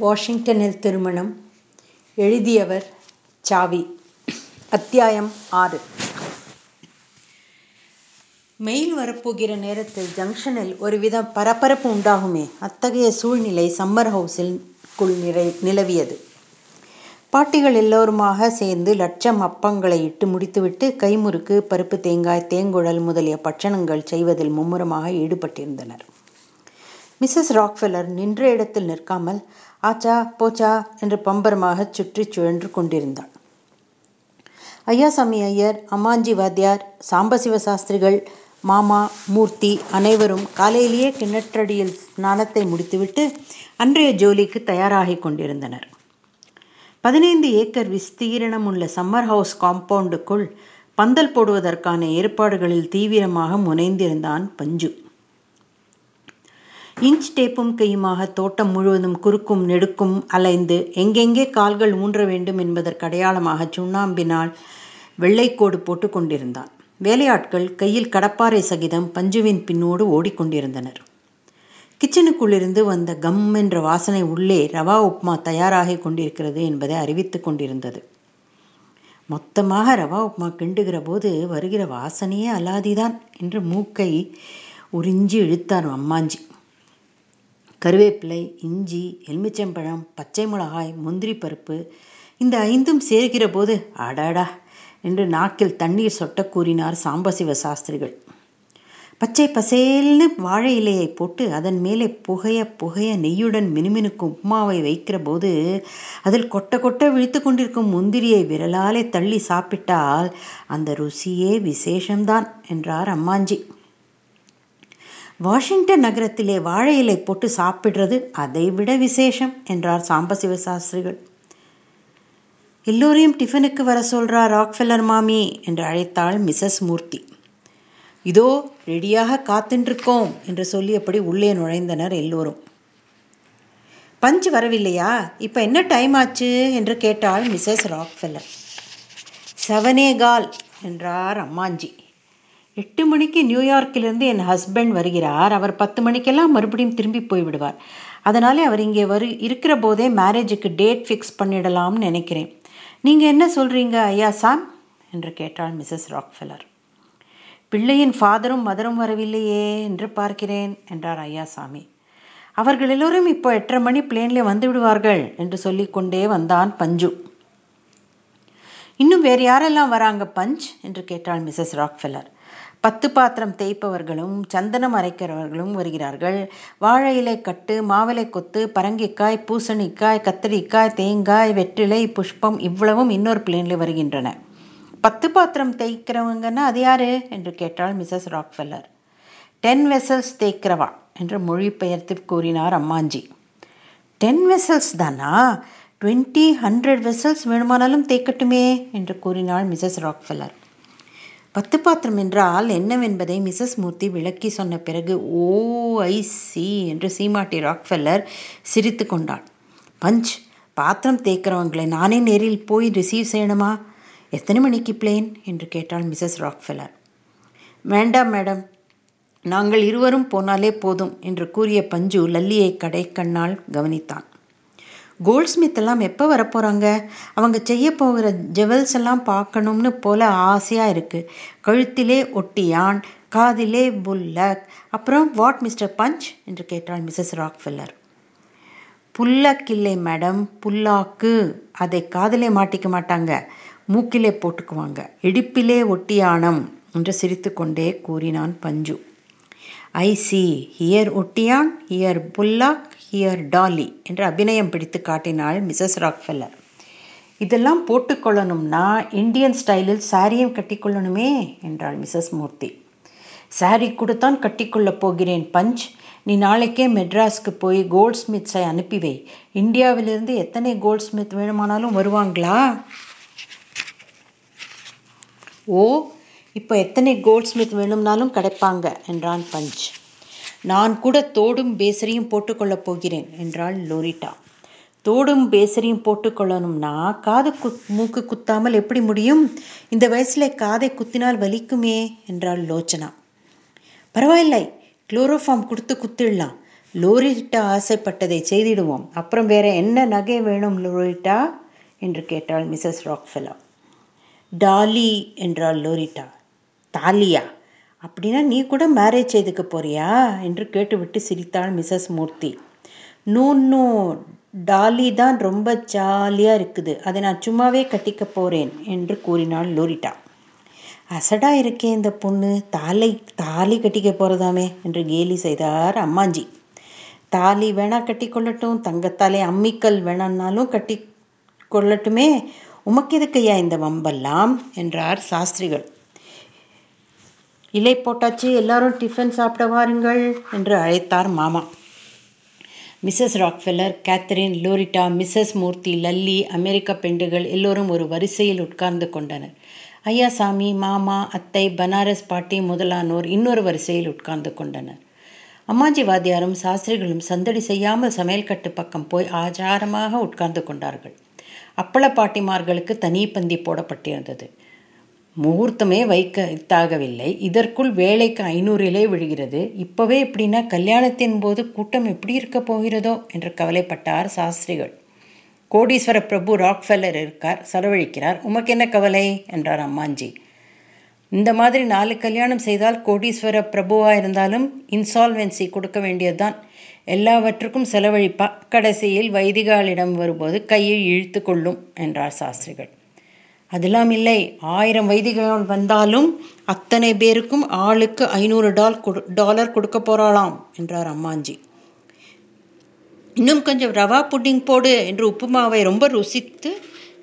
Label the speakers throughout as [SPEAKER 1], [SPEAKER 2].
[SPEAKER 1] வாஷிங்டனில் திருமணம். எழுதியவர் சாவி. அத்தியாயம் ஆறு. மெயில் வரப்போகிற நேரத்தில் ஜங்ஷனில் ஒருவித பரபரப்பு உண்டாகுமே. அத்தகைய சூழ்நிலை சம்மர் ஹவுஸிற்குள் நிறை நிலவியது. பாட்டிகள் எல்லோருமாக சேர்ந்து லட்சம் அப்பங்களை இட்டு முடித்துவிட்டு கைமுறுக்கு பருப்பு தேங்காய் தேங்குழல் முதலிய பட்சணங்கள் செய்வதில் மும்முரமாக ஈடுபட்டிருந்தனர். மிஸ்ஸஸ் ராக்ஃபெல்லர் நின்ற இடத்தில் நிற்காமல் ஆச்சா போச்சா என்று பம்பரமாக சுற்றி சுழன்று கொண்டிருந்தாள். ஐயாசாமி ஐயர் அம்மாஞ்சி வாத்தியார் சாம்பசிவ சாஸ்திரிகள் மாமா மூர்த்தி அனைவரும் காலையிலேயே கிணற்றடியில் ஸ்நானத்தை முடித்துவிட்டு அன்றைய ஜோலிக்கு தயாராகி கொண்டிருந்தனர். பதினைந்து ஏக்கர் விஸ்தீரணம் உள்ள சம்மர் ஹவுஸ் காம்பவுண்டுக்குள் பந்தல் போடுவதற்கான ஏற்பாடுகளில் தீவிரமாக முனைந்திருந்தான் பஞ்சு. இன்ச் டேப்பும் கையுமாக தோட்டம் முழுவதும் குறுக்கும் நெடுக்கும் அலைந்து எங்கெங்கே கால்கள் ஊன்ற வேண்டும் என்பதற்கு அடையாளமாக சுண்ணாம்பினால் வெள்ளைக்கோடு போட்டு கொண்டிருந்தான். வேலையாட்கள் கையில் கடப்பாறை சகிதம் பஞ்சுவின் பின்னோடு ஓடிக்கொண்டிருந்தனர். கிச்சனுக்குள்ளிருந்து வந்த கம் என்ற வாசனை உள்ளே ரவா உப்மா தயாராகி கொண்டிருக்கிறது என்பதை அறிவித்து கொண்டிருந்தது. மொத்தமாக ரவா உப்மா கிண்டுகிற போது வருகிற வாசனையே அலாதிதான் என்று மூக்கை உறிஞ்சி இழுத்தார் அம்மாஞ்சி. கருவேப்பிலை இஞ்சி எலுமிச்சம்பழம் பச்சை மிளகாய் முந்திரி பருப்பு இந்த ஐந்தும் சேர்கிற போது அடாடா என்று நாக்கில் தண்ணீர் சொட்ட கூறினார் சாம்பசிவ சாஸ்திரிகள். பச்சை பசேல்னு வாழை இலையை போட்டு அதன் மேலே புகைய புகைய நெய்யுடன் மினுமினுக்கும் உப்மாவை வைக்கிற போது அதில் கொட்ட கொட்ட விழித்து கொண்டிருக்கும் முந்திரியை விரலாலே தள்ளி சாப்பிட்டால் அந்த ருசியே விசேஷம்தான் என்றார் அம்மாஞ்சி. வாஷிங்டன் நகரத்திலே வாழை இலை போட்டு சாப்பிடுறது அதைவிட விசேஷம் என்றார் சாம்பசிவ சாஸ்திரிகள். எல்லோரையும் டிஃபனுக்கு வர சொல்றா ராக்ஃபெல்லர் மாமி என்று அழைத்தாள் மிஸ்ஸஸ் மூர்த்தி. இதோ ரெடியாக காத்துருக்கோம் என்று சொல்லியபடி உள்ளே நுழைந்தனர் எல்லோரும். பஞ்ச் வரவில்லையா? இப்போ என்ன டைம் ஆச்சு? என்று கேட்டாள் மிஸ்ஸஸ் ராக்ஃபெல்லர். செவனே கால் என்றார் அம்மாஞ்சி. எட்டு மணிக்கு நியூயார்க்கிலிருந்து என் ஹஸ்பண்ட் வருகிறார். அவர் பத்து மணிக்கெல்லாம் மறுபடியும் திரும்பி போய்விடுவார். அதனாலே அவர் இங்கே வரு இருக்கிற போதே மேரேஜுக்கு டேட் ஃபிக்ஸ் பண்ணிடலாம்னு நினைக்கிறேன். நீங்கள் என்ன சொல்கிறீங்க ஐயா சாம்? என்று கேட்டாள் மிஸ்ஸஸ் ராக்ஃபெல்லர். பிள்ளையின் ஃபாதரும் மதரும் வரவில்லையே என்று பார்க்கிறேன் என்றார் ஐயாசாமி அவர்கள் எல்லோரும் இப்போ எட்டரை மணி பிளேனில் வந்து விடுவார்கள் என்று சொல்லிக்கொண்டே வந்தான் பஞ்சு. இன்னும் வேறு யாரெல்லாம் வராங்க பஞ்ச்? என்று கேட்டாள் மிஸ்ஸஸ் ராக்ஃபெல்லர். பத்து பாத்திரம் தேய்ப்பவர்களும் சந்தனம் அரைக்கிறவர்களும் வருகிறார்கள். வாழை இலை கட்டு மாவிலை கொத்து பரங்கிக்காய் பூசணிக்காய் கத்திரிக்காய் தேங்காய் வெற்றிலை புஷ்பம் இவ்வளவும் இன்னொரு பிளேனில் வருகின்றன. பத்து பாத்திரம் தேய்க்கிறவங்கன்னா அது யாரு? என்று கேட்டாள் மிஸ்ஸஸ் ராக்ஃபெல்லர். டென் வெசல்ஸ் தேய்க்கிறவா? என்று மொழிபெயர்த்து கூறினார் அம்மாஞ்சி. டென் வெசல்ஸ் தானா? டுவெண்ட்டி ஹண்ட்ரட் வெசல்ஸ் வேணுமானாலும் தேய்க்கட்டுமே என்று கூறினாள் மிஸ்ஸஸ் ராக்ஃபெல்லர். பத்து பாத்திரம் என்றால் என்னவென்பதை மிஸ்ஸஸ் மூர்த்தி விளக்கி சொன்ன பிறகு ஓ ஐ சி என்று சீமாட்டி ராக்ஃபெல்லர் சிரித்து கொண்டாள் பஞ்ச் பாத்திரம் தேய்க்கிறவங்களை நானே நேரில் போய் ரிசீவ் செய்யணுமா? எத்தனை மணிக்கு பிளேன் என்று கேட்டாள் மிஸ்ஸஸ் ராக்ஃபெல்லர். வேண்டாம் மேடம். நாங்கள் இருவரும் போனாலே போதும் என்று கூறிய பஞ்சு லல்லியை கடை கண்ணால் கவனித்தான். கோல்ட் ஸ்மித் எல்லாம் எப்போ வரப்போகிறாங்க அவங்க செய்ய போகிற ஜுவல்ஸ் எல்லாம் பார்க்கணும்னு போல ஆசையாக இருக்குது கழுத்திலே ஒட்டியான் காதிலே புல்லக். அப்புறம் வாட் மிஸ்டர் பஞ்ச்? என்று கேட்டாள் மிஸ்ஸஸ் ராக்ஃபெல்லர். புல்லக் இல்லை மேடம் புல்லாக்கு. அதை காதிலே மாட்டிக்க மாட்டாங்க. மூக்கிலே போட்டுக்குவாங்க. இடுப்பிலே ஒட்டியானம் என்று சிரித்துக்கொண்டே கூறினான் Panchu. I see here ottiyan here pullakku here dolly என்று அபிநயம் பிடித்து காட்டினாள் மிஸ்ஸஸ் ராக்ஃபெல்லர் இதெல்லாம் போட்டுக்கொள்ளணும்னா இந்தியன் ஸ்டைலில் சாரியும் கட்டிக்கொள்ளணுமே என்றாள் மிஸ்ஸஸ் மூர்த்தி சாரி கூடத்தான் கட்டிக்கொள்ளப் போகிறேன் பஞ்ச். நீ நாளைக்கே மெட்ராஸ்க்கு போய் கோல்ட் ஸ்மித்ஸை அனுப்பி வை. இந்தியாவிலிருந்து எத்தனை கோல்ட் ஸ்மித் வேணுமானாலும் வருவாங்களா? ஓ இப்போ எத்தனை கோல்ட் ஸ்மித் வேணும்னாலும் கிடைப்பாங்க என்றான் பஞ்ச். நான் கூட தோடும் பேசரியும் போட்டுக்கொள்ளப் போகிறேன் என்றாள் லோரிட்டா. தோடும் பேசரியும் போட்டுக்கொள்ளணும்னா காது குத் மூக்கு குத்தாமல் எப்படி முடியும்? இந்த வயசில் காதை குத்தினால் வலிக்குமே என்றாள் லோச்சனா. பரவாயில்லை குளோரோஃபார்ம் கொடுத்து குத்திடலாம். லோரிட்டா ஆசைப்பட்டதை செய்திடுவோம். அப்புறம் வேற என்ன நகை வேணும் லோரிட்டா? என்று கேட்டாள் மிஸ்ஸஸ் ராக்ஃபெல்லா. டாலி என்றாள் லோரிட்டா. தாலியா? அப்படின்னா நீ கூட மேரேஜ் செய்துக்க போறியா? என்று கேட்டுவிட்டு சிரித்தாள் Mrs Murthy. No no dolly தான் ரொம்ப ஜாலியாக இருக்குது. அதை நான் சும்மாவே கட்டிக்க போகிறேன் என்று கூறினாள் லோரிட்டா. அசடா இருக்கே இந்த பொண்ணு. தாலை தாலி கட்டிக்க போகிறதாமே என்று கேலி செய்தார் அம்மாஞ்சி. தாலி வேணா கட்டி கொள்ளட்டும் தங்கத்தாலே அம்மிக்கல் வேணான்னாலும் கட்டி கொள்ளட்டுமே. உமக்கு எதுக்கையா இந்த வம்பெல்லாம்? என்றார் சாஸ்திரிகள். இலை போட்டாச்சு எல்லாரும் டிஃபன் சாப்பிட வாருங்கள் என்று அழைத்தார் மாமா. Mrs Rockefeller Catherine Loretta Mrs Murthy Lalli அமெரிக்க பெண்டுகள் எல்லோரும் ஒரு வரிசையில் உட்கார்ந்து கொண்டனர். ஐயாசாமி மாமா அத்தை பனாரஸ் பாட்டி முதலானோர் இன்னொரு வரிசையில் உட்கார்ந்து கொண்டனர். அம்மாஜி வாத்தியாரும் சாஸ்திரிகளும் சந்தடி செய்யாமல் சமையல் கட்டு பக்கம் போய் ஆச்சாரமாக உட்கார்ந்து கொண்டார்கள். அப்பள பாட்டிமார்களுக்கு தனி பந்தி போடப்பட்டிருந்தது. முகூர்த்தமே வைக்க இத்தாகவில்லை இதற்குள் வேலைக்கு ஐநூறு இலை விழுகிறது. இப்பவே இப்படின்னா கல்யாணத்தின் போது கூட்டம் எப்படி இருக்க போகிறதோ என்று கவலைப்பட்டார் சாஸ்திரிகள். கோடீஸ்வர பிரபு ராக்ஃபெல்லர் இருக்கார் செலவழிக்கிறார். உமக்கு என்ன கவலை? என்றார் அம்மாஞ்சி. இந்த மாதிரி நாலு கல்யாணம் செய்தால் கோடீஸ்வர பிரபுவாக இருந்தாலும் இன்சால்வென்சி கொடுக்க வேண்டியதுதான். எல்லாவற்றுக்கும் செலவழிப்பா கடைசியில் வைதிகாலிடம் வரும்போது கையை இழுத்து கொள்ளும் என்றார் சாஸ்திரிகள். அதெல்லாம் இல்லை. ஆயிரம் வைதிகன் வந்தாலும் அத்தனை பேருக்கும் ஆளுக்கு ஐநூறு டால் கொடு டாலர் கொடுக்க போறாளாம் என்றார் அம்மாஞ்சி. இன்னும் கொஞ்சம் ரவா புட்டிங் போடு என்று உப்புமாவை ரொம்ப ருசித்து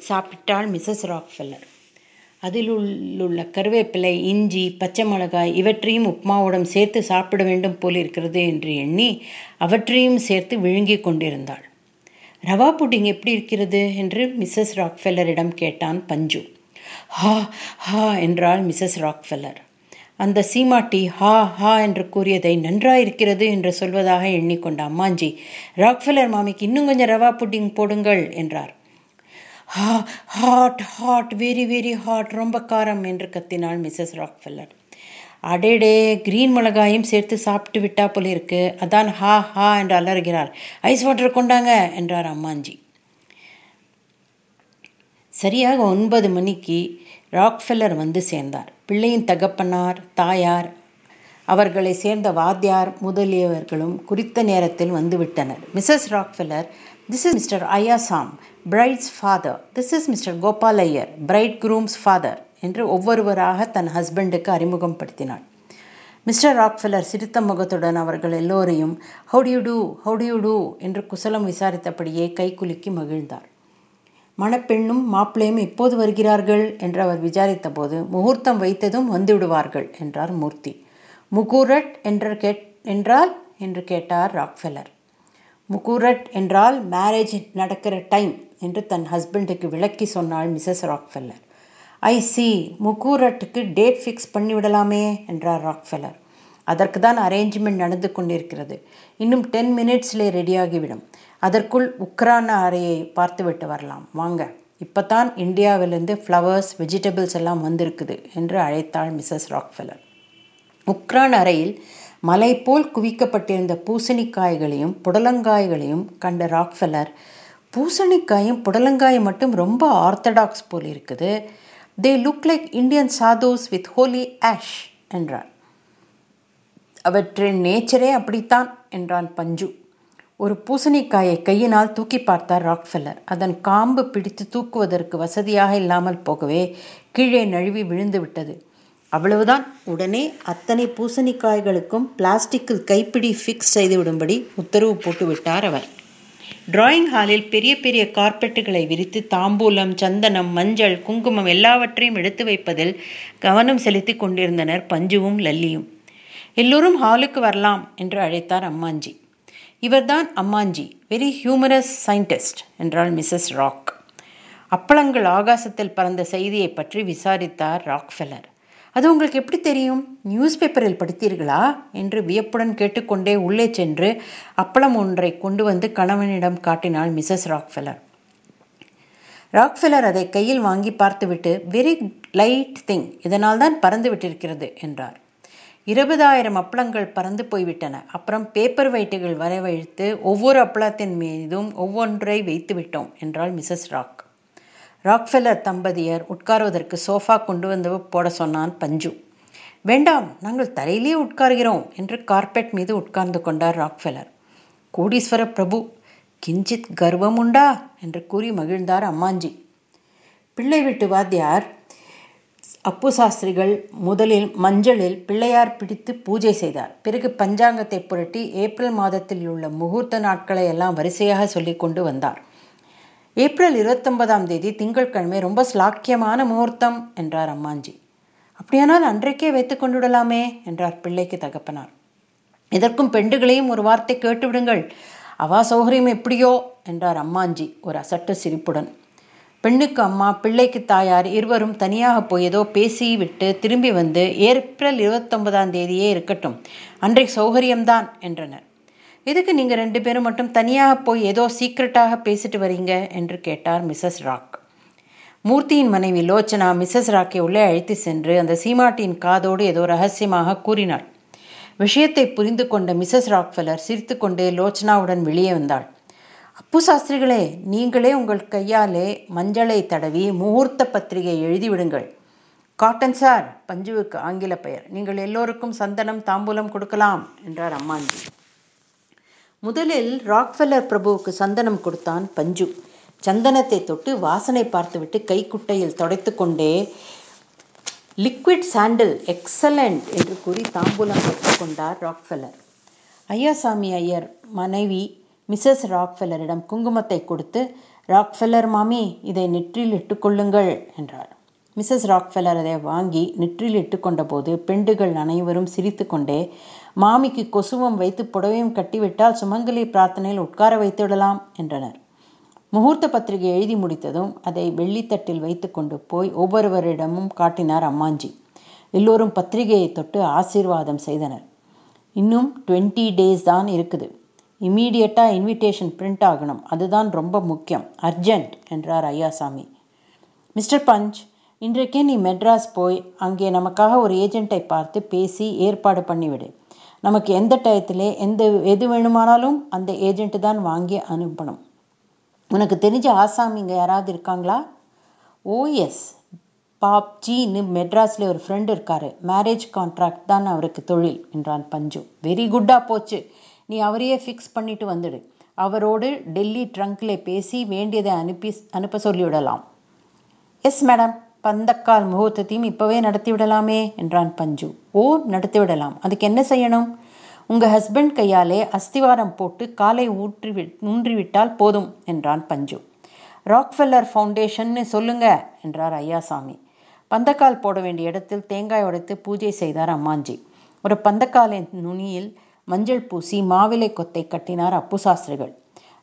[SPEAKER 1] சாப்பிட்டாள் மிஸ்ஸஸ் ராக்ஃபெல்லர். அதில் உள்ள கருவேப்பிலை இஞ்சி பச்சை மிளகாய் இவற்றையும் உப்மாவுடன் சேர்த்து சாப்பிட வேண்டும் போல் இருக்கிறது என்று எண்ணி அவற்றையும் சேர்த்து விழுங்கி கொண்டிருந்தாள். ரவா புட்டிங் எப்படி இருக்கிறது? என்று மிஸ்ஸஸ் ராக்ஃபெல்லரிடம் கேட்டான் பஞ்சு. ஹா ஹா என்றாள் மிஸ்ஸஸ் ராக்ஃபெல்லர். அந்த சீமாட்டி ஹா ஹா என்று கூறியதை நன்றாயிருக்கிறது என்று சொல்வதாக எண்ணிக்கொண்ட அம்மாஞ்சி ராக்ஃபெல்லர் மாமிக்கு இன்னும் கொஞ்சம் ரவா புட்டிங் போடுங்கள் என்றார். Ha hot hot very very hot ரொம்ப காரம் என்று கத்தினாள் மிஸ்ஸஸ் ராக்ஃபெல்லர். அடேடே கிரீன் மிளகாயும் சேர்த்து சாப்பிட்டு விட்டா போல இருக்கு. அதான் ஹா ஹா என்று அலறுகிறார் ஐஸ் வாட்டர் கொண்டாங்க என்றார் அம்மாஞ்சி. சரியாக ஒன்பது மணிக்கு ராக்ஃபெல்லர் வந்து சேர்ந்தார். பிள்ளையின் தகப்பனார் தாயார் அவர்களை சேர்ந்த வாத்தியார் முதலியவர்களும் குறித்த நேரத்தில் வந்துவிட்டனர் Mrs Rockefeller this is mister Ayasam bride's father this is mister Gopal Iyer bridegroom's father என்று ஒவ்வொருவராக தன் ஹஸ்பண்டுக்கு அறிமுகப்படுத்தினாள். மிஸ்டர் ராக்ஃபெல்லர் சிரித்த முகத்துடன் அவர்கள் எல்லோரையும் ஹவுடியூ டூ ஹவுடியூ டூ என்று குசலம் விசாரித்தபடியே கைக்குலுக்கி மகிழ்ந்தார். மணப்பெண்ணும் மாப்பிள்ளையும் இப்போது வருகிறார்கள் என்று அவர் விசாரித்த போது முகூர்த்தம் வைத்ததும் வந்துவிடுவார்கள் என்றார் மூர்த்தி. முகூரட் என்ற கேட் என்றால்? என்று கேட்டார் ராக்ஃபெல்லர் முகூரட் என்றால் மேரேஜ் நடக்கிற டைம் என்று தன் ஹஸ்பண்டுக்கு விளக்கி சொன்னாள் மிஸ்ஸஸ் ராக்ஃபெல்லர் ஐ சி முகூரட்டுக்கு டேட் ஃபிக்ஸ் பண்ணிவிடலாமே என்றார் ராக்ஃபெலர் அதற்கு தான் அரேஞ்ச்மெண்ட் நடந்து கொண்டிருக்கிறது. இன்னும் டென் மினிட்ஸ்லே ரெடியாகிவிடும். அதற்குள் உக்ரான அறையை பார்த்துவிட்டு வரலாம். வாங்க இப்போ தான் இந்தியாவிலிருந்து ஃப்ளவர்ஸ் வெஜிடபிள்ஸ் எல்லாம் வந்திருக்குது என்று அழைத்தாள் மிஸ்ஸஸ் ராக்ஃபெலர் உக்ரான் அறையில் மலை போல் குவிக்கப்பட்டிருந்த பூசணிக்காய்களையும் புடலங்காய்களையும் கண்ட ராக்ஃபெலர் பூசணிக்காயும் புடலங்காயும் மட்டும் ரொம்ப ஆர்த்தடாக்ஸ் போல் இருக்குது. They look like Indian sadhus with holy ash என்றார் அவற்றின் நேச்சரே அப்படித்தான் என்றான் பஞ்சு. ஒரு பூசணிக்காயை கையினால் தூக்கி பார்த்தார் ராக்ஃபெல்லர் அதன் காம்பு பிடித்து தூக்குவதற்கு வசதியாக இல்லாமல் போகவே கீழே நழுவி விழுந்து விட்டது. அவ்வளவுதான். உடனே அத்தனை பூசணிக்காய்களுக்கும் பிளாஸ்டிக்கில் கைப்பிடி ஃபிக்ஸ் செய்துவிடும்படி உத்தரவு போட்டுவிட்டார் அவர். டிராயிங் ஹாலில் பெரிய பெரிய கார்பெட்டுகளை விரித்து தாம்பூலம் சந்தனம் மஞ்சள் குங்குமம் எல்லாவற்றையும் எடுத்து வைப்பதில் கவனம் செலுத்தி கொண்டிருந்தனர் பஞ்சுவும் லல்லியும். எல்லோரும் ஹாலுக்கு வரலாம் என்று அழைத்தார் அம்மாஞ்சி. இவர்தான் அம்மாஞ்சி வெரி ஹியூமரஸ் சயின்டிஸ்ட் என்றாள் மிஸ்ஸஸ் ராக் அப்பளங்கள் ஆகாசத்தில் பறந்த செய்தியை பற்றி விசாரித்தார் ராக்ஃபெல்லர் அது உங்களுக்கு எப்படி தெரியும்? நியூஸ் பேப்பரில் படித்தீர்களா? என்று வியப்புடன் கேட்டுக்கொண்டே உள்ளே சென்று அப்பளம் ஒன்றை கொண்டு வந்து கணவனிடம் காட்டினாள் மிஸ்ஸஸ் ராக்ஃபெல்லர் ராக்ஃபெல்லர் அதை கையில் வாங்கி பார்த்துவிட்டு வெரி லைட் திங் இதனால் தான் பறந்து விட்டிருக்கிறது என்றார். இருபதாயிரம் அப்பளங்கள் பறந்து போய்விட்டன. அப்புறம் பேப்பர் வைட்டுகள் வரவழைத்து ஒவ்வொரு அப்பளத்தின் மீதும் ஒவ்வொன்றை வைத்து விட்டோம் என்றாள் மிஸ்ஸஸ் ராக் ராக்ஃபெல்லர் தம்பதியர் உட்காருவதற்கு சோஃபா கொண்டு வந்து போட சொன்னான் பஞ்சு. வேண்டாம் நாங்கள் தரையிலே உட்கார்கிறோம் என்று கார்பெட் மீது உட்கார்ந்து கொண்டார் ராக்ஃபெல்லர் கோடீஸ்வர பிரபு கிஞ்சித் கர்வம் உண்டா? என்று கூறி மகிழ்ந்தார் அம்மாஞ்சி. பிள்ளை வீட்டு வாத்தியார் அப்பு சாஸ்திரிகள் முதலில் மஞ்சளில் பிள்ளையார் பிடித்து பூஜை செய்தார். பிறகு பஞ்சாங்கத்தை புரட்டி ஏப்ரல் மாதத்தில் உள்ள முகூர்த்த நாட்களை எல்லாம் வரிசையாக சொல்லி கொண்டு வந்தார். ஏப்ரல் இருபத்தொன்பதாம் தேதி திங்கட்கிழமை ரொம்ப ஸ்லாக்கியமான முகூர்த்தம் என்றார் அம்மாஞ்சி. அப்படியானால் அன்றைக்கே வைத்துக் கொண்டுவிடலாமே என்றார் பிள்ளைக்கு தகப்பனார். இதற்கும் பெண்டுகளையும் ஒரு வார்த்தை கேட்டுவிடுங்கள். அவா சௌகரியம் எப்படியோ என்றார் அம்மாஞ்சி ஒரு அசட்டு சிரிப்புடன். பெண்ணுக்கு அம்மா பிள்ளைக்கு தாயார் இருவரும் தனியாக போய் ஏதோ பேசி விட்டு திரும்பி வந்து ஏப்ரல் இருபத்தொன்பதாம் தேதியே இருக்கட்டும் அன்றைக்கு சௌகரியம்தான் என்றனர். எதுக்கு நீங்கள் ரெண்டு பேரும் மட்டும் தனியாக போய் ஏதோ சீக்ரெட்டாக பேசிட்டு வரீங்க என்று கேட்டார் மிஸ்ஸஸ் ராக். மூர்த்தியின் மனைவி லோச்சனா மிஸ்ஸஸ் ராக்கை உள்ளே அழைத்து சென்று அந்த சீமாட்டியின் காதோடு ஏதோ ரகசியமாக கூறினாள். விஷயத்தை புரிந்து கொண்ட மிஸ்ஸஸ் ராக்ஃபெல்லர் சிரித்துக்கொண்டே லோச்சனாவுடன் வெளியே வந்தாள். அப்பு சாஸ்திரிகளே நீங்களே உங்கள் கையாலே மஞ்சளை தடவி முகூர்த்த பத்திரிகை எழுதிவிடுங்கள் காட்டன் சார் பஞ்சுவுக்கு ஆங்கில பெயர். நீங்கள் எல்லோருக்கும் சந்தனம் தாம்பூலம் கொடுக்கலாம் என்றார் அம்மாஞ்சி முதலில் ராக்ஃபெல்லர் பிரபுவுக்கு சந்தனம் கொடுத்தான் பஞ்சு. சந்தனத்தை தொட்டு வாசனை பார்த்துவிட்டு கைக்குட்டையில் தொடைத்து கொண்டே லிக்விட் சாண்டில் எக்ஸலண்ட் என்று கூறி தாம்பூலம் பெற்றுக்கொண்டார் ராக்ஃபெல்லர். ஐயாசாமி ஐயர் மனைவி மிஸ்ஸஸ் ராக்ஃபெல்லரிடம் குங்குமத்தை கொடுத்து ராக்ஃபெல்லர் மாமி இதை நெற்றில் இட்டுக்கொள்ளுங்கள் என்றார். மிஸ்ஸஸ் ராக்ஃபெல்லர் அதை வாங்கி நெற்றில் இட்டுக்கொண்ட போது பெண்டுகள் அனைவரும் சிரித்து கொண்டே மாமிக்கு கொசுவம் வைத்து புடவையும் கட்டிவிட்டால் சுமங்கலி பிரார்த்தனையில் உட்கார வைத்து விடலாம் என்றனர். முகூர்த்த பத்திரிகை எழுதி முடித்ததும் அதை வெள்ளித்தட்டில் வைத்து கொண்டு போய் ஒவ்வொருவரிடமும் காட்டினார் அம்மாஞ்சி. எல்லோரும் பத்திரிகையை தொட்டு ஆசீர்வாதம் செய்தனர். இன்னும் டுவெண்ட்டி டேஸ் தான் இருக்குது. இம்மீடியட்டாக இன்விடேஷன் பிரிண்ட் ஆகணும். அதுதான் ரொம்ப முக்கியம். அர்ஜென்ட் என்றார் ஐயாசாமி. மிஸ்டர் பஞ்ச் இன்றைக்கே நீ மெட்ராஸ் போய் அங்கே நமக்காக ஒரு ஏஜெண்ட்டை பார்த்து பேசி ஏற்பாடு பண்ணிவிடு. நமக்கு எந்த டயத்திலே எந்த எது வேணுமானாலும் அந்த ஏஜெண்ட்டு தான் வாங்கி அனுப்பணும். உனக்கு தெரிஞ்ச ஆசாமிங்க யாராவது இருக்காங்களா? ஓஎஸ் பாப்ஜின்னு மெட்ராஸில் ஒரு ஃப்ரெண்டு இருக்கார். மேரேஜ் கான்ட்ராக்ட் தான் அவருக்கு தொழில் என்றான் பஞ்சு. வெரி குட்டாக போச்சு. நீ அவரையே ஃபிக்ஸ் பண்ணிட்டு வந்துடு. அவரோடு டெல்லி ட்ரங்கில் பேசி வேண்டியதை அனுப்பி அனுப்ப சொல்லிவிடலாம். எஸ் மேடம் பந்தக்கால் முகூர்த்தத்தையும் இப்போவே நடத்திவிடலாமே என்றான் பஞ்சு. ஓ நடத்திவிடலாம். அதுக்கு என்ன செய்யணும்? உங்கள் ஹஸ்பண்ட் கையாலே அஸ்திவாரம் போட்டு காலை ஊற்றி ஊன்றிவிட்டால் போதும் என்றான் பஞ்சு. ராக்ஃபெல்லர் ஃபவுண்டேஷன்னு சொல்லுங்க என்றார் ஐயாசாமி. பந்தக்கால் போட வேண்டிய இடத்தில் தேங்காய் உடைத்து பூஜை செய்தார் அம்மாஞ்சி. ஒரு பந்தக்காலின் நுனியில் மஞ்சள் பூசி மாவிலை கொத்தை கட்டினார் அப்பு சாஸ்திரிகள்.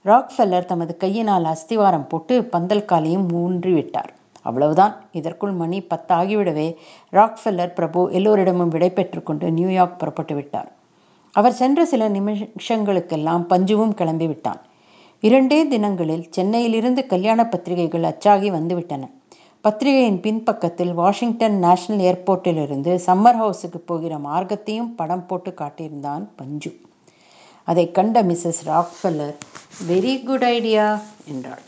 [SPEAKER 1] ராக்ஃபெல்லர் தமது கையினால் அஸ்திவாரம் போட்டு பந்தல் காலையும் ஊன்றிவிட்டார் அவ்வளவுதான். இதற்குள் மணி பத்தாகிவிடவே ராக்ஃபெல்லர் பிரபு எல்லோரிடமும் விடை பெற்றுக்கொண்டு நியூயார்க் புறப்பட்டு விட்டார். அவர் சென்ற சில நிமிஷங்களுக்கெல்லாம் பஞ்சுவும் கிளம்பி விட்டான். இரண்டே தினங்களில் சென்னையிலிருந்து கல்யாண பத்திரிகைகள் அச்சாகி வந்துவிட்டன. பத்திரிகையின் பின்பக்கத்தில் வாஷிங்டன் நேஷனல் ஏர்போர்ட்டிலிருந்து சம்மர் ஹவுஸுக்கு போகிற மார்க்கத்தையும் படம் போட்டு காட்டியிருந்தான் பஞ்சு. அதை கண்ட Mrs Rockefeller very good idea என்றாள்.